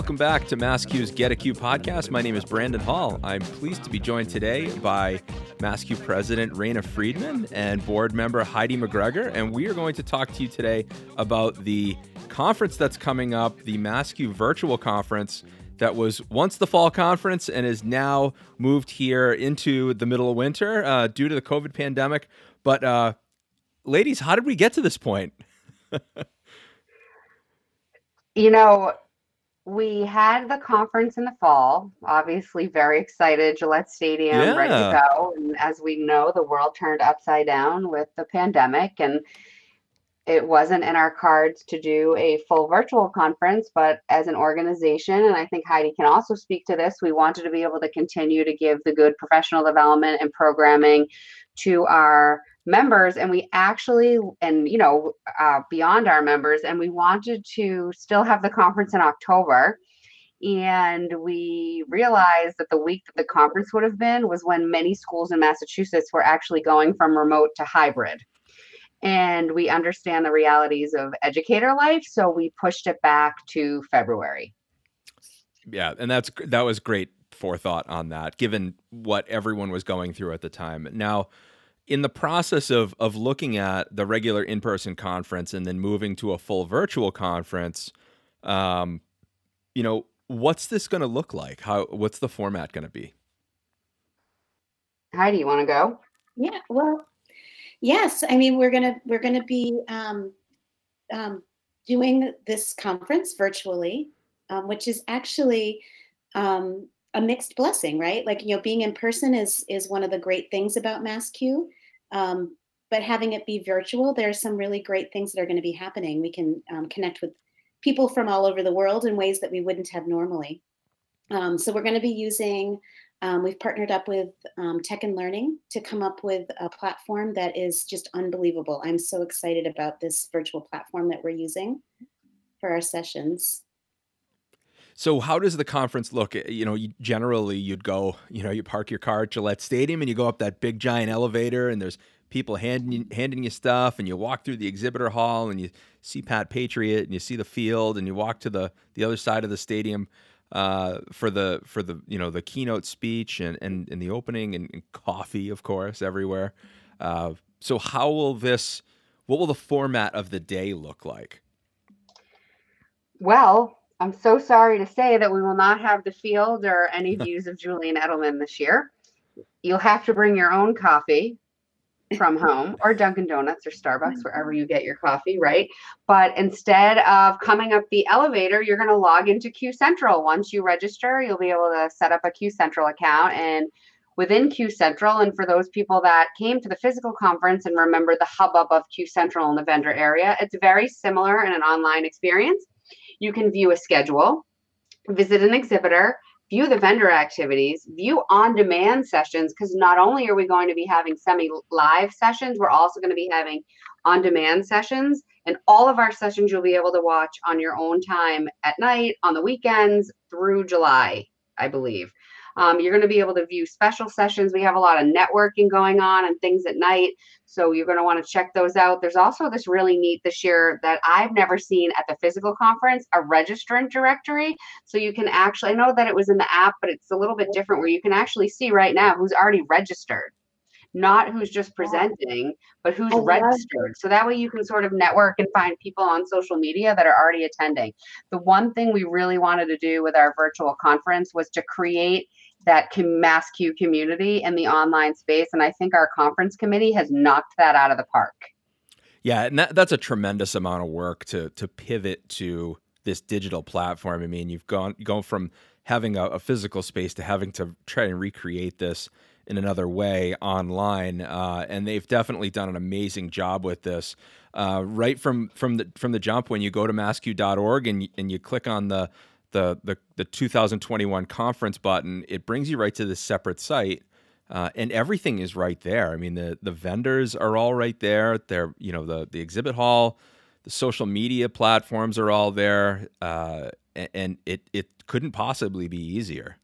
Welcome back to MassCUE's Get a Q podcast. My name is Brandon Hall. I'm pleased to be joined today by MassCUE President Raina Friedman and board member Heidi McGregor. And we are going to talk to you today about the conference that's coming up, the MassCUE virtual conference that was once the fall conference and is now moved here into the middle of winter uh, due to the COVID pandemic. But, uh, ladies, how did we get to this point? you know, we had the conference in the fall, obviously very excited, Gillette Stadium yeah. ready to go. And as we know, the world turned upside down with the pandemic and it wasn't in our cards to do a full virtual conference, but as an organization, and I think Heidi can also speak to this, we wanted to be able to continue to give the good professional development and programming to our members. And we actually and you know uh, beyond our members and we wanted to still have the conference in october. And we realized that the week that the conference would have been was when many schools in massachusetts were actually going from remote to hybrid and we understand the realities of educator life so we pushed it back to february yeah and that's that was great forethought on that given what everyone was going through at the time now in the process of of looking at the regular in person conference and then moving to a full virtual conference, um, you know, what's this going to look like? How what's the format going to be? Heidi, you want to go? Yeah. Well, yes. I mean, we're gonna we're gonna be um, um, doing this conference virtually, um, which is actually um, a mixed blessing, right? Like you know, being in person is is one of the great things about MassCUE. Um, but having it be virtual, there's some really great things that are going to be happening. We can um, connect with people from all over the world in ways that we wouldn't have normally. Um, so we're going to be using, um, we've partnered up with um, Tech and Learning to come up with a platform that is just unbelievable. I'm so excited about this virtual platform that we're using for our sessions. So how does the conference look? You know, generally you'd go, you know, you park your car at Gillette Stadium and you go up that big giant elevator and there's people handing handing you stuff and you walk through the exhibitor hall and you see Pat Patriot and you see the field and you walk to the the other side of the stadium uh, for the for the you know the keynote speech and and, and the opening and, and coffee of course everywhere. Uh, so how will this? What will the format of the day look like? Well, I'm so sorry to say that we will not have the field or any views of Julian Edelman this year. You'll have to bring your own coffee from home or Dunkin' Donuts or Starbucks, mm-hmm. wherever you get your coffee, right? But instead of coming up the elevator, you're going to log into Q Central. Once you register, you'll be able to set up a Q Central account and within Q Central. And for those people that came to the physical conference and remember the hubbub of Q Central in the vendor area, it's very similar in an online experience. You can view a schedule, visit an exhibitor, view the vendor activities, view on demand sessions, because not only are we going to be having semi live sessions, we're also going to be having on demand sessions. And all of our sessions you'll be able to watch on your own time at night, on the weekends through July, I believe. Um, you're going to be able to view special sessions. We have a lot of networking going on and things at night. So you're going to want to check those out. There's also this really neat this year that I've never seen at the physical conference a registrant directory. So you can actually, I know that it was in the app, but it's a little bit different where you can actually see right now who's already registered not who's just presenting, but who's registered. So that way you can sort of network and find people on social media that are already attending. The one thing we really wanted to do with our virtual conference was to create that MassCUE community in the online space. And I think our conference committee has knocked that out of the park. Yeah, and that, that's a tremendous amount of work to to pivot to this digital platform. I mean, you've gone gone from having a, a physical space to having to try and recreate this in another way online, uh, and they've definitely done an amazing job with this. Uh, right from from the from the jump, when you go to masscue.org and and you click on the the the, the 2021 conference button, it brings you right to this separate site. Uh, and everything is right there. I mean, the the vendors are all right there. They're you know the the exhibit hall, the social media platforms are all there, uh, and it it couldn't possibly be easier.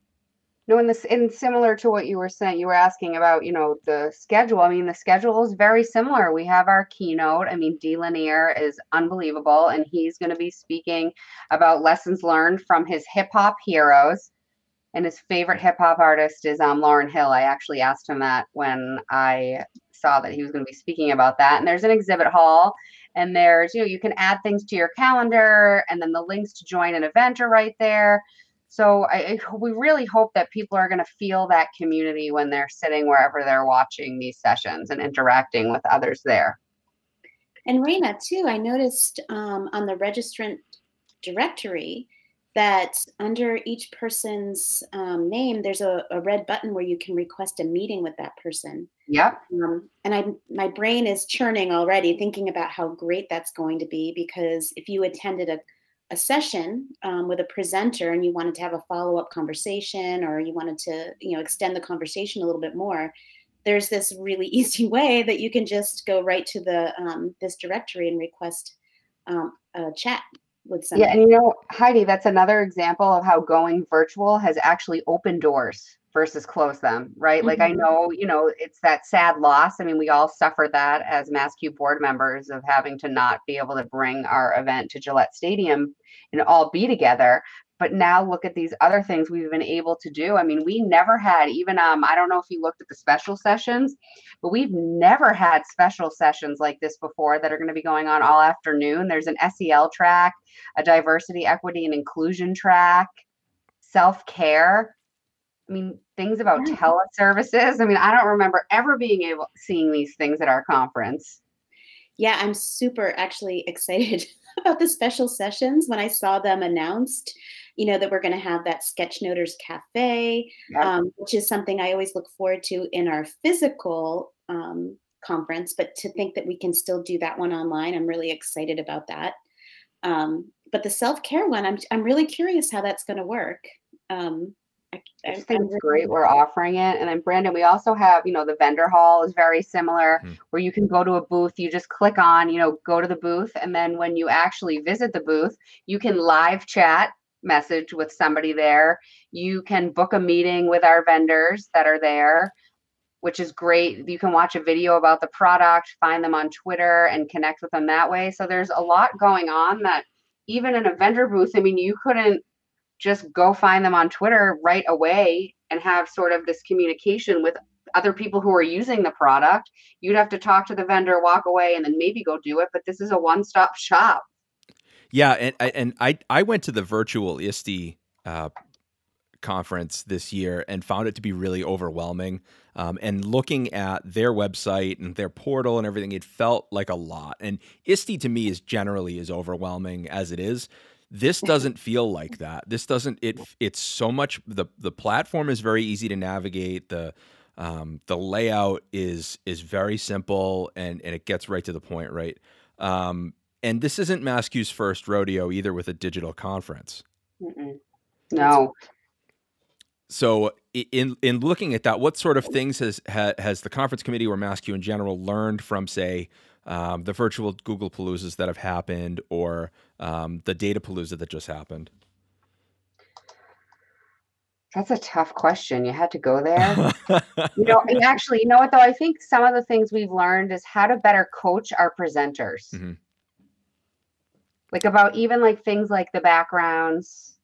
No, in this, and similar to what you were saying, you were asking about, you know, the schedule. I mean, the schedule is very similar. We have our keynote. I mean, Dee Lanier is unbelievable, and he's going to be speaking about lessons learned from his hip hop heroes. And his favorite hip hop artist is um, Lauryn Hill. I actually asked him that when I saw that he was going to be speaking about that. And there's an exhibit hall, and there's, you know, you can add things to your calendar, and then the links to join an event are right there. So I, we really hope that people are going to feel that community when they're sitting wherever they're watching these sessions and interacting with others there. And Raina, too, I noticed um, on the registrant directory that under each person's um, name, there's a, a, red button where you can request a meeting with that person. Yep. Um, and I, my brain is churning already, thinking about how great that's going to be. Because if you attended a a session um, with a presenter and you wanted to have a follow-up conversation or you wanted to you know extend the conversation a little bit more there's this really easy way that you can just go right to the um, this directory and request um, a chat with somebody. Yeah, and you know, Heidi, that's another example of how going virtual has actually opened doors versus close them, right? Mm-hmm. Like I mm-hmm. know, you know, it's that sad loss. I mean, we all suffer that as MassCUE board members of having to not be able to bring our event to Gillette Stadium and all be together. But now look at these other things we've been able to do. I mean, we never had even um, I don't know if you looked at the special sessions, but we've never had special sessions like this before that are going to be going on all afternoon. There's an SEL track, a diversity, equity, and inclusion track, self-care I mean, things about yeah. teleservices. I mean, I don't remember ever being able seeing these things at our conference. Yeah, I'm super actually excited about the special sessions when I saw them announced. You know that we're going to have that Sketchnoters Cafe, um, which is something I always look forward to in our physical um, conference. But to think that we can still do that one online, I'm really excited about that. Um, but the self care one, I'm I'm really curious how that's going to work. Um, I just think it's great we're offering it. And then Brandon, we also have, you know, the vendor hall is very similar mm-hmm. where you can go to a booth, you just click on, you know, go to the booth. And then when you actually visit the booth, you can live chat message with somebody there. You can book a meeting with our vendors that are there, which is great. You can watch a video about the product, find them on Twitter and connect with them that way. So there's a lot going on that even in a vendor booth, I mean, you couldn't just go find them on Twitter right away and have sort of this communication with other people who are using the product. You'd have to talk to the vendor, walk away, and then maybe go do it. But this is a one-stop shop. Yeah, and and I I went to the virtual ISTE uh, conference this year and found it to be really overwhelming. Um, and looking at their website and their portal and everything, it felt like a lot. And ISTE to me is generally as overwhelming as it is. This doesn't feel like that. This doesn't. It. It's so much. the The platform is very easy to navigate. The um, the layout is is very simple and and it gets right to the point. Right. Um, and this isn't MassCUE's first rodeo either with a digital conference. Mm-mm. No. So in in looking at that, what sort of things has has the conference committee or MassCUE in general learned from say um, the virtual Google Paloozas that have happened or um, the Data Palooza that just happened? That's a tough question. You had to go there. you know, and actually, you know what though? I think some of the things we've learned is how to better coach our presenters. Mm-hmm. Like about even like things like the backgrounds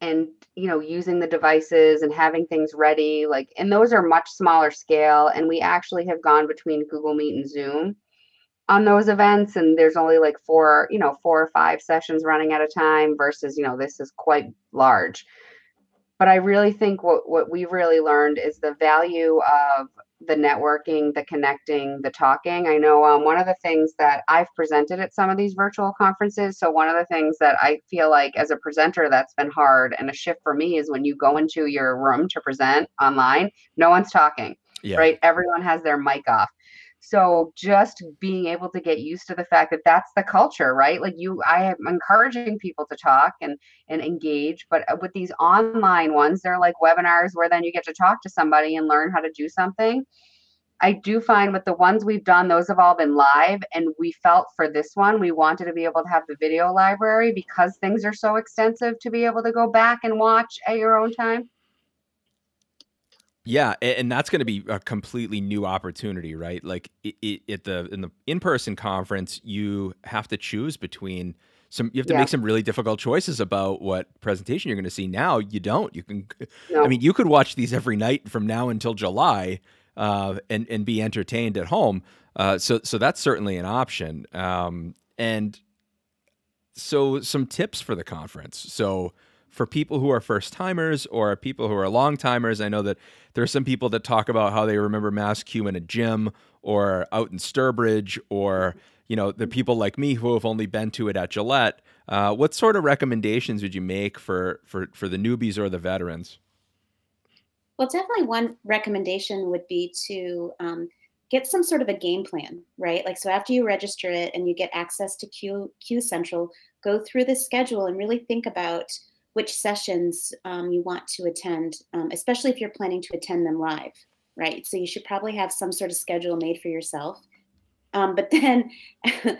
and you know using the devices and having things ready like and those are much smaller scale and we actually have gone between Google Meet and Zoom on those events and there's only like four you know four or five sessions running at a time versus you know this is quite large. But i really think what what we've really learned is the value of the networking the connecting the talking. I know um, one of the things that i've presented at some of these virtual conferences so one of the things that i feel like as a presenter that's been hard and a shift for me is when you go into your room to present online no one's talking yeah. right? Everyone has their mic off so just being able to get used to the fact that that's the culture right like you i am encouraging people to talk and and engage but uh, with these online ones they're like webinars where then you get to talk to somebody and learn how to do something I do find with the ones we've done, those have all been live. And we felt for this one, we wanted to be able to have the video library because things are so extensive to be able to go back and watch at your own time. Yeah, and that's going to be a completely new opportunity, right? Like it, it, at the in the in-person conference, you have to choose between some. You have to Yeah. make some really difficult choices about what presentation you're going to see. Now you don't. You can. No. I mean, you could watch these every night from now until July, uh, and and be entertained at home. Uh, so so that's certainly an option. Um, and so some tips for the conference. So for people who are first timers or people who are long timers, I know that there are some people that talk about how they remember MassCUE in a gym or out in Sturbridge, or you know the people like me who have only been to it at Gillette. Uh, what sort of recommendations would you make for for for the newbies or the veterans? Well, definitely one recommendation would be to um, get some sort of a game plan, right? Like, so after you register it and you get access to Q, Q Central, go through the schedule and really think about which sessions um, you want to attend, um, especially if you're planning to attend them live, right? So you should probably have some sort of schedule made for yourself. Um, but then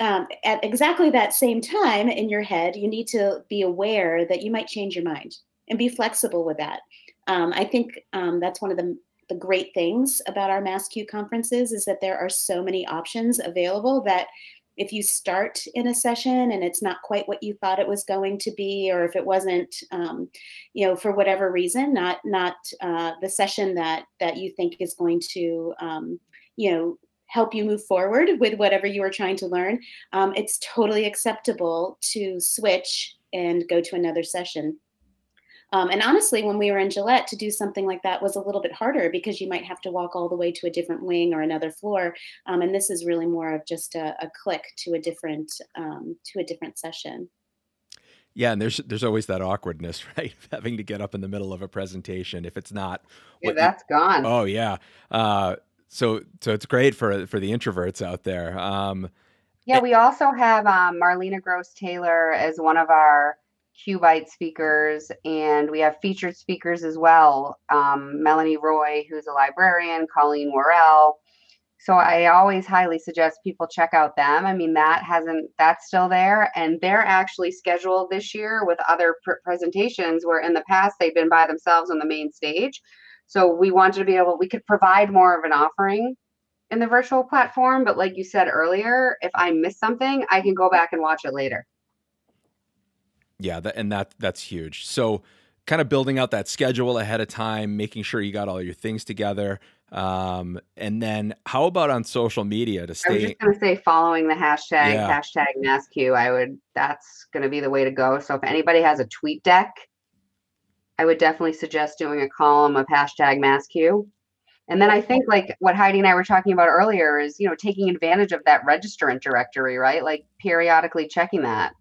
um, at exactly that same time in your head, you need to be aware that you might change your mind and be flexible with that. Um, I think um, that's one of the, the great things about our MassCUE conferences is that there are so many options available that if you start in a session and it's not quite what you thought it was going to be, or if it wasn't, um, you know, for whatever reason, not not uh, the session that that you think is going to, um, you know, help you move forward with whatever you are trying to learn, um, it's totally acceptable to switch and go to another session. Um, and honestly, when we were in Gillette, to do something like that was a little bit harder because you might have to walk all the way to a different wing or another floor. Um, and this is really more of just a, a click to a different um, to a different session. Yeah, and there's there's always that awkwardness, right? Having to get up in the middle of a presentation if it's not. Yeah, what you- that's gone. Oh yeah. Uh, so so it's great for for the introverts out there. Um, Yeah, we also have um, Marlena Gross Taylor as one of our Qbyte speakers, and we have featured speakers as well. Um, Melanie Roy, who's a librarian, Colleen Worrell. So I always highly suggest people check out them. I mean, that hasn't that's still there, and they're actually scheduled this year with other pr- presentations where in the past they've been by themselves on the main stage. So we wanted to be able we could provide more of an offering in the virtual platform. But like you said earlier, if I miss something, I can go back and watch it later. Yeah, that, and that that's huge. So kind of building out that schedule ahead of time, making sure you got all your things together. Um, and then how about on social media to I was just gonna say following the hashtag Yeah. hashtag MassCUE. I would that's gonna be the way to go. So if anybody has a tweet deck, I would definitely suggest doing a column of hashtag MassCUE. And then I think like what Heidi and I were talking about earlier is you know taking advantage of that registrant directory, right? Like periodically checking that.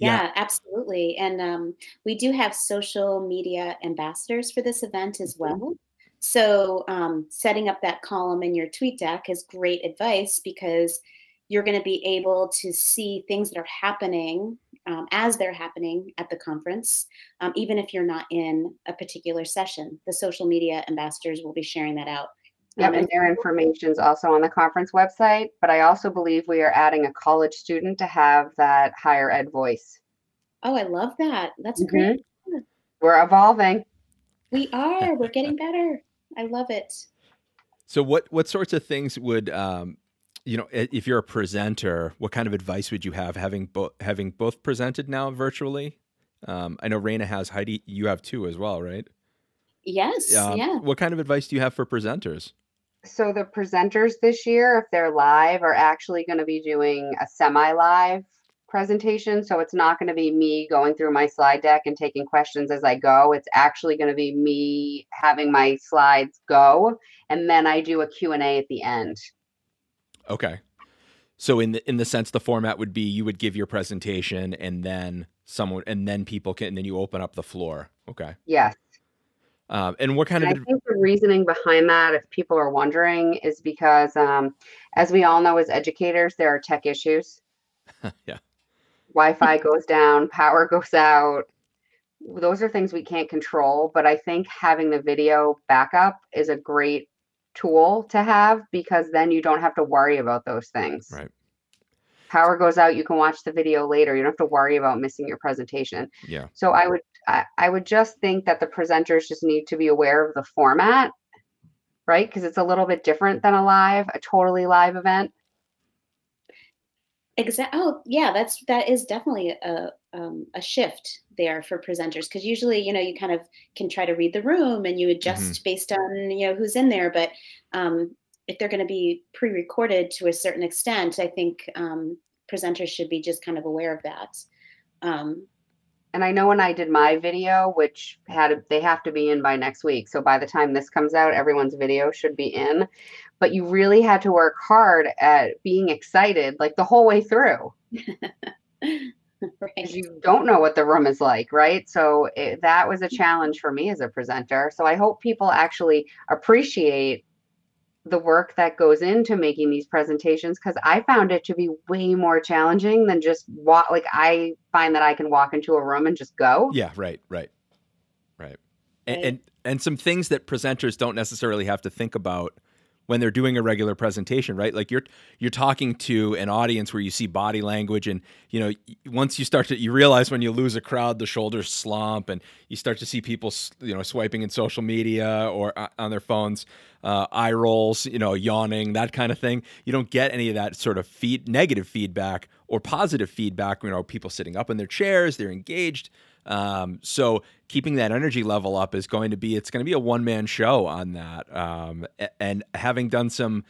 Yeah. Yeah, absolutely. And um, we do have social media ambassadors for this event as well. So um, setting up that column in your tweet deck is great advice because you're going to be able to see things that are happening um, as they're happening at the conference, um, even if you're not in a particular session. The social media ambassadors will be sharing that out. Yep, and their information is also on the conference website. But I also believe we are adding a college student to have that higher ed voice. Oh, I love that. That's great. We're evolving. We are. We're getting better. I love it. So what what sorts of things would um, you know if you're a presenter, what kind of advice would you have having both having both presented now virtually? Um, I know Raina has Heidi. You have two as well, right? Yes. Um, yeah. What kind of advice do you have for presenters? So the presenters this year, if they're live, are actually going to be doing a semi-live presentation. So it's not going to be me going through my slide deck and taking questions as I go. It's actually going to be me having my slides go, and then I do a Q&A at the end. Okay. So in the in the sense the format would be you would give your presentation and then someone and then people can and then you open up the floor. Okay. Yes. Um, and what kind And of I think the reasoning behind that, if people are wondering, is because, um, as we all know as educators, there are tech issues. yeah. Wi-Fi goes down, power goes out. Those are things we can't control, but I think having the video backup is a great tool to have because then you don't have to worry about those things. Right. Power goes out, you can watch the video later. You don't have to worry about missing your presentation. Yeah. So I would I, I would just think that the presenters just need to be aware of the format, right? Because it's a little bit different than a live, a totally live event. Exactly. Oh, yeah. That's that is definitely a um, a shift there for presenters because usually, you know, you kind of can try to read the room and you adjust mm-hmm. based on you know who's in there. But um, if they're going to be pre-recorded to a certain extent, I think um, presenters should be just kind of aware of that. Um, and I know when I did my video, which had they have to be in by next week. So by the time this comes out, everyone's video should be in. But you really had to work hard at being excited like the whole way through. right. You don't know what the room is like, right? So it, that was a mm-hmm. challenge for me as a presenter. So I hope people actually appreciate the work that goes into making these presentations because I found it to be way more challenging than just walk. Like I find that I can walk into a room and just go. Yeah, right, right, right. And and, and some things that presenters don't necessarily have to think about when they're doing a regular presentation, right? Like you're you're talking to an audience where you see body language, and you know once you start to you realize when you lose a crowd, the shoulders slump, and you start to see people you know swiping in social media or uh, on their phones, uh, eye rolls, you know, yawning, that kind of thing. You don't get any of that sort of feed negative feedback or positive feedback. You know, people sitting up in their chairs, they're engaged. Um, so keeping that energy level up is going to be it's going to be a one man show on that. Um, and having done some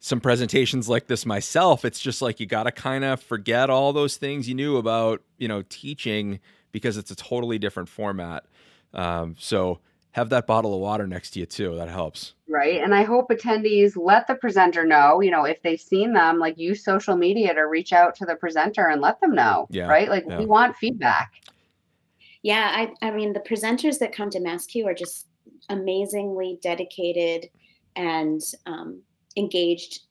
some presentations like this myself, it's just like you got to kind of forget all those things you knew about you know teaching because it's a totally different format. Um, so have that bottle of water next to you too. That helps. Right. And I hope attendees let the presenter know, you know, if they've seen them, like use social media to reach out to the presenter and let them know. Yeah. Right. Like yeah. we want feedback. Yeah, I, I mean, the presenters that come to MassCUE are just amazingly dedicated and um, engaged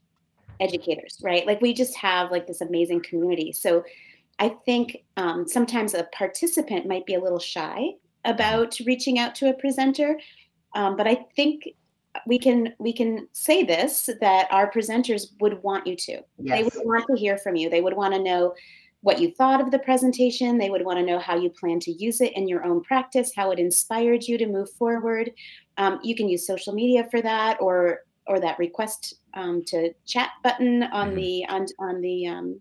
educators, right? Like we just have like this amazing community. So I think um, sometimes a participant might be a little shy about reaching out to a presenter, um, but I think we can we can say this that our presenters would want you to. Yes. They would want to hear from you. They would want to know what you thought of the presentation. They would want to know how you plan to use it in your own practice, how it inspired you to move forward. Um, you can use social media for that, or or that request um, to chat button on mm-hmm. the on on the um,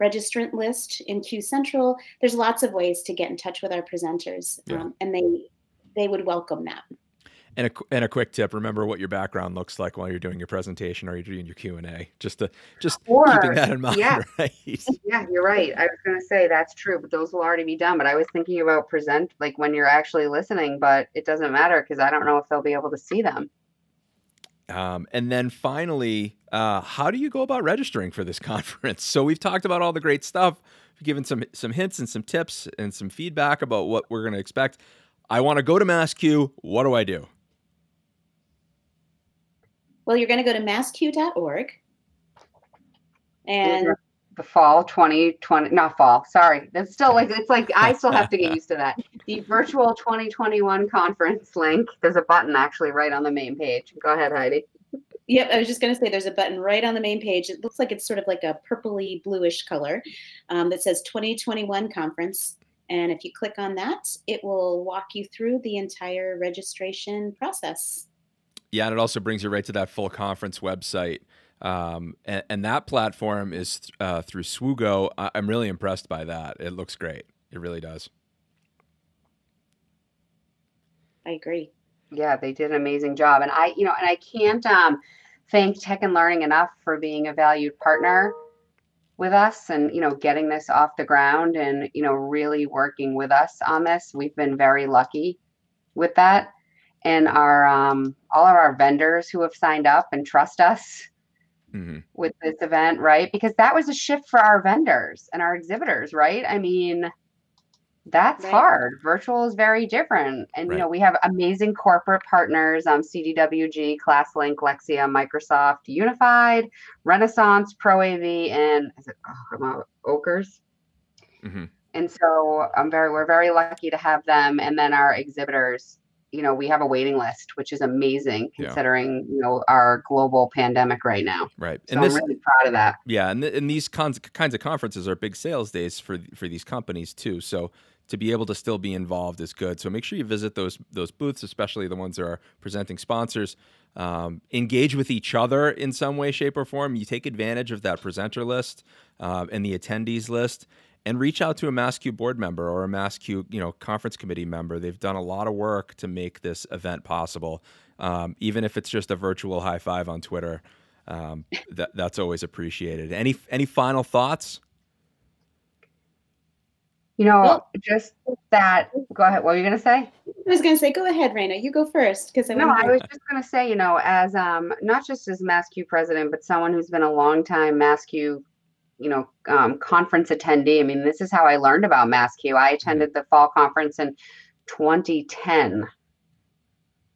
registrant list in Q Central. There's lots of ways to get in touch with our presenters, yeah. Um, and they they would welcome that. And a, and a quick tip: remember what your background looks like while you're doing your presentation or you're doing your Q and A. Just to just or, keeping that in mind. Yeah, right? yeah, you're right. I was going to say that's true, but those will already be done. But I was thinking about present like when you're actually listening, but it doesn't matter because I don't know if they'll be able to see them. Um, and then finally, uh, how do you go about registering for this conference? So we've talked about all the great stuff, we've given some some hints and some tips and some feedback about what we're going to expect. I want to go to MassCUE. What do I do? Well, you're going to go to masscue.org. And the fall 2020, not fall, sorry. That's still like, it's like, I still have to get used to that. The virtual 2021 conference link, there's a button actually right on the main page. Go ahead, Heidi. Yep, I was just going to say there's a button right on the main page. It looks like it's sort of like a purpley bluish color um, that says 2021 conference. And if you click on that, it will walk you through the entire registration process. Yeah, and it also brings you right to that full conference website. Um, and, and, that platform is uh, through Swoogo. I, am really impressed by that. It looks great. It really does. I agree. Yeah, they did an amazing job, and I, you know, and I can't um, thank Tech and Learning enough for being a valued partner with us, and you know, getting this off the ground, and you know, really working with us on this. We've been very lucky with that and our um, all of our vendors who have signed up and trust us mm-hmm. with this event, right? Because that was a shift for our vendors and our exhibitors, right? I mean, that's right. hard. Virtual is very different, and right. you know we have amazing corporate partners: um, CDWG, ClassLink, Lexia, Microsoft, Unified, Renaissance, Pro AV, and is it oh, Okers? Mm-hmm. And so I'm very we're very lucky to have them, and then our exhibitors you know we have a waiting list which is amazing considering yeah. you know our global pandemic right now right so and this, i'm really proud of that yeah and, th- and these cons- kinds of conferences are big sales days for for these companies too so to be able to still be involved is good. So make sure you visit those those booths, especially the ones that are presenting sponsors. Um, engage with each other in some way, shape, or form. You take advantage of that presenter list uh, and the attendees list, and reach out to a MassCUE board member or a MassCUE you know conference committee member. They've done a lot of work to make this event possible, um, even if it's just a virtual high five on Twitter. Um, that that's always appreciated. Any any final thoughts? You know, well, just that. Go ahead. What were you going to say? I was going to say, go ahead, Raina. You go first because I. No, I was just going to say, you know, as um, not just as MassCUE president, but someone who's been a long time MassCUE, you know, um, conference attendee. I mean, this is how I learned about MassCUE. I attended the fall conference in 2010.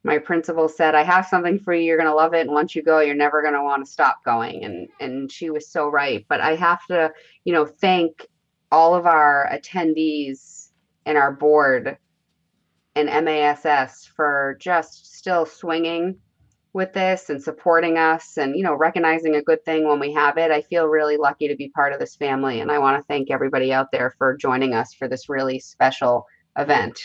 My principal said, "I have something for you. You're going to love it, and once you go, you're never going to want to stop going." And and she was so right. But I have to, you know, thank all of our attendees and our board and MASS for just still swinging with this and supporting us and you know recognizing a good thing when we have it i feel really lucky to be part of this family and i want to thank everybody out there for joining us for this really special event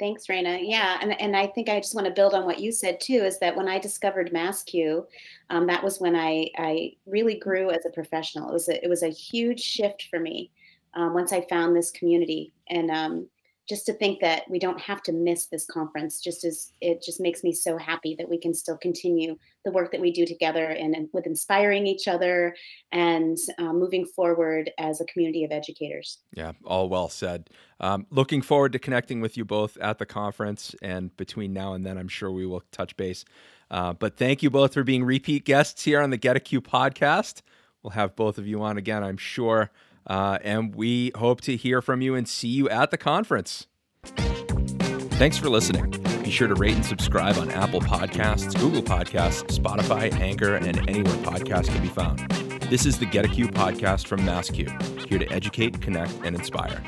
Thanks, Raina. Yeah, and, and I think I just want to build on what you said too. Is that when I discovered MassCUE, um, that was when I I really grew as a professional. It was a, it was a huge shift for me um, once I found this community, and um, just to think that we don't have to miss this conference just as it just makes me so happy that we can still continue the work that we do together and, and with inspiring each other and uh, moving forward as a community of educators. Yeah all well said. Um, looking forward to connecting with you both at the conference and between now and then i'm sure we will touch base. Uh, but thank you both for being repeat guests here on the get a q podcast. We'll have both of you on again i'm sure uh, and we hope to hear from you and see you at the conference. Thanks for listening. Be sure to rate and subscribe on Apple Podcasts, Google Podcasts, Spotify, Anchor, and anywhere podcasts can be found. This is the Get a Q podcast from MassCUE, here to educate, connect, and inspire.